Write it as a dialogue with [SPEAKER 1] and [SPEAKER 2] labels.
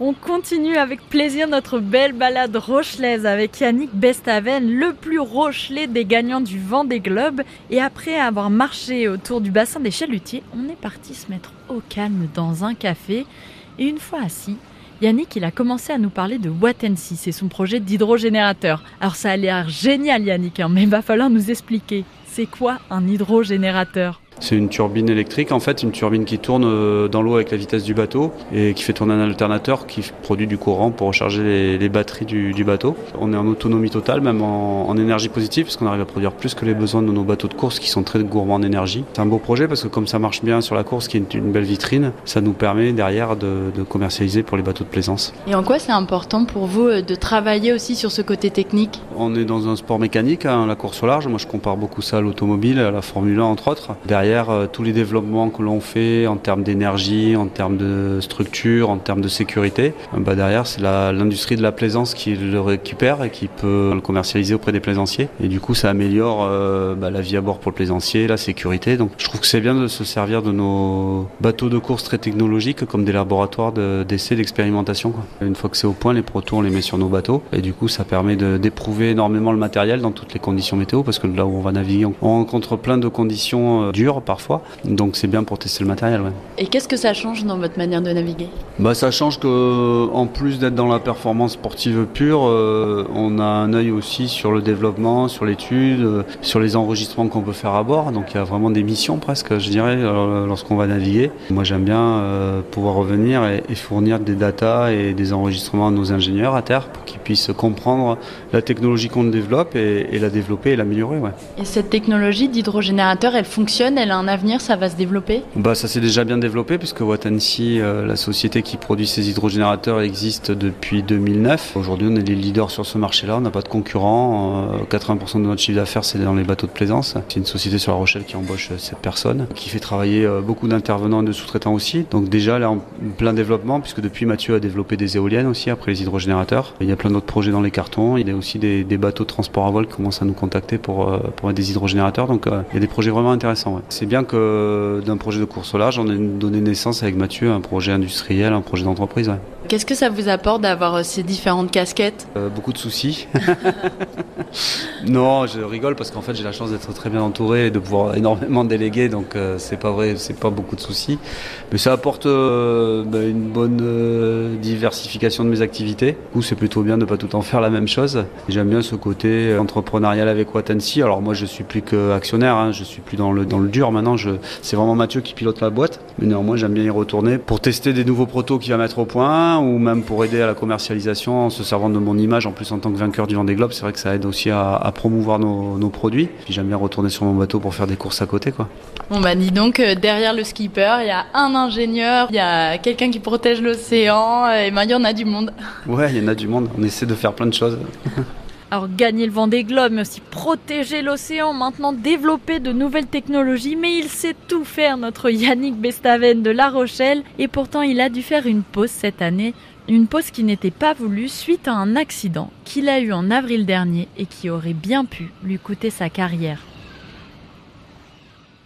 [SPEAKER 1] On continue avec plaisir notre belle balade rochelaise avec Yannick Bestaven, le plus rochelé des gagnants du vent des globes. Et après avoir marché autour du bassin des chalutiers, on est parti se mettre au calme dans un café. Et une fois assis, Yannick, il a commencé à nous parler de Watensi, c'est son projet d'hydrogénérateur. Alors ça a l'air génial Yannick, hein, mais il va falloir nous expliquer. C'est quoi un hydrogénérateur?
[SPEAKER 2] C'est une turbine électrique, en fait, une turbine qui tourne euh, dans l'eau avec la vitesse du bateau et qui fait tourner un alternateur qui produit du courant pour recharger les, batteries du, bateau. On est en autonomie totale, même en, énergie positive, parce qu'on arrive à produire plus que les besoins de nos bateaux de course qui sont très gourmands en énergie. C'est un beau projet parce que comme ça marche bien sur la course, qui est une belle vitrine, ça nous permet derrière de, de commercialiser pour les bateaux de plaisance.
[SPEAKER 1] Et en quoi c'est important pour vous euh, de travailler aussi sur ce côté technique?
[SPEAKER 2] On est dans un sport mécanique, hein, la course au large. Moi, je compare beaucoup ça à l'automobile, à la Formule 1 entre autres. Derrière, euh, tous les développements que l'on fait en termes d'énergie, en termes de structure, en termes de sécurité, euh, bah derrière c'est l'industrie de la plaisance qui le récupère et qui peut le commercialiser auprès des plaisanciers. Et du coup ça améliore euh, bah, la vie à bord pour le plaisancier, la sécurité. Donc je trouve que c'est bien de se servir de nos bateaux de course très technologiques comme des laboratoires d'essais, d'expérimentation. Une fois que c'est au point, les protos on les met sur nos bateaux et du coup ça permet d'éprouver énormément le matériel dans toutes les conditions météo parce que là où on va naviguer on rencontre plein de conditions dures parfois. Donc c'est bien pour tester le matériel.
[SPEAKER 1] Et qu'est-ce que ça change dans votre manière de naviguer?
[SPEAKER 2] Bah, Ça change que en plus d'être dans la performance sportive pure, euh, on a un œil aussi sur le développement, sur l'étude, euh, sur les enregistrements qu'on peut faire à bord. Donc il y a vraiment des missions presque, je dirais, euh, lorsqu'on va naviguer. Moi j'aime bien pouvoir revenir et, fournir des datas et des enregistrements à nos ingénieurs à terre pour qu'ils puissent comprendre la technologie qu'on développe et, la développer et l'améliorer. Ouais.
[SPEAKER 1] Et cette technologie d'hydrogénérateur, elle fonctionne, elle a un avenir, ça va se développer
[SPEAKER 2] bah, Ça s'est déjà bien développé puisque Watansi, euh, la société qui produit ces hydrogénérateurs, existe depuis 2009. Aujourd'hui, on est les leaders sur ce marché-là, on n'a pas de concurrents. 80% euh, de notre chiffre d'affaires, c'est dans les bateaux de plaisance. C'est une société sur La Rochelle qui embauche cette euh, personne, qui fait travailler beaucoup d'intervenants et de sous-traitants aussi. Donc déjà, elle est en plein développement puisque depuis, Mathieu a développé des éoliennes aussi après les hydrogénérateurs. Il y a plein d'autres projets dans les cartons. Il y a aussi des, bateaux de transport à voile qui commencent à nous contacter pour, pour des hydrogénérateurs. Donc il y a des projets vraiment intéressants. C'est bien que d'un projet de course au large, on a donné naissance avec Mathieu à un projet industriel, un projet d'entreprise.
[SPEAKER 1] Qu'est-ce que ça vous apporte d'avoir euh, ces différentes casquettes
[SPEAKER 2] euh, Beaucoup de soucis. non, je rigole parce qu'en fait j'ai la chance d'être très bien entouré et de pouvoir énormément déléguer, donc euh, c'est pas vrai, c'est pas beaucoup de soucis. Mais ça apporte bah, une bonne diversification de mes activités. Du c'est plutôt bien de pas tout en faire la même chose. J'aime bien ce côté entrepreneurial avec Watansi. Alors moi je suis plus que actionnaire, hein. je suis plus dans le dans le dur maintenant. C'est vraiment Mathieu qui pilote la boîte, mais néanmoins j'aime bien y retourner pour tester des nouveaux protos qu'il va mettre au point ou même pour aider à la commercialisation en se servant de mon image en plus en tant que vainqueur du Vendée Globe. C'est vrai que ça aide aussi à, promouvoir nos, produits. j'aime bien retourner sur mon bateau pour faire des courses à côté. Quoi.
[SPEAKER 1] Bon bah dis donc, euh, derrière le skipper, il y a un ingénieur, il y a quelqu'un qui protège l'océan, euh, et ben il y en a du monde.
[SPEAKER 2] Ouais, il y en a du monde. On essaie de faire plein de choses.
[SPEAKER 1] Alors gagner le Vendée Globe, mais aussi protéger l'océan, maintenant développer de nouvelles technologies, mais il sait tout faire, notre Yannick Bestaven de La Rochelle, et pourtant il a dû faire une pause cette année, une pause qui n'était pas voulue suite à un accident qu'il a eu en avril dernier et qui aurait bien pu lui coûter sa carrière.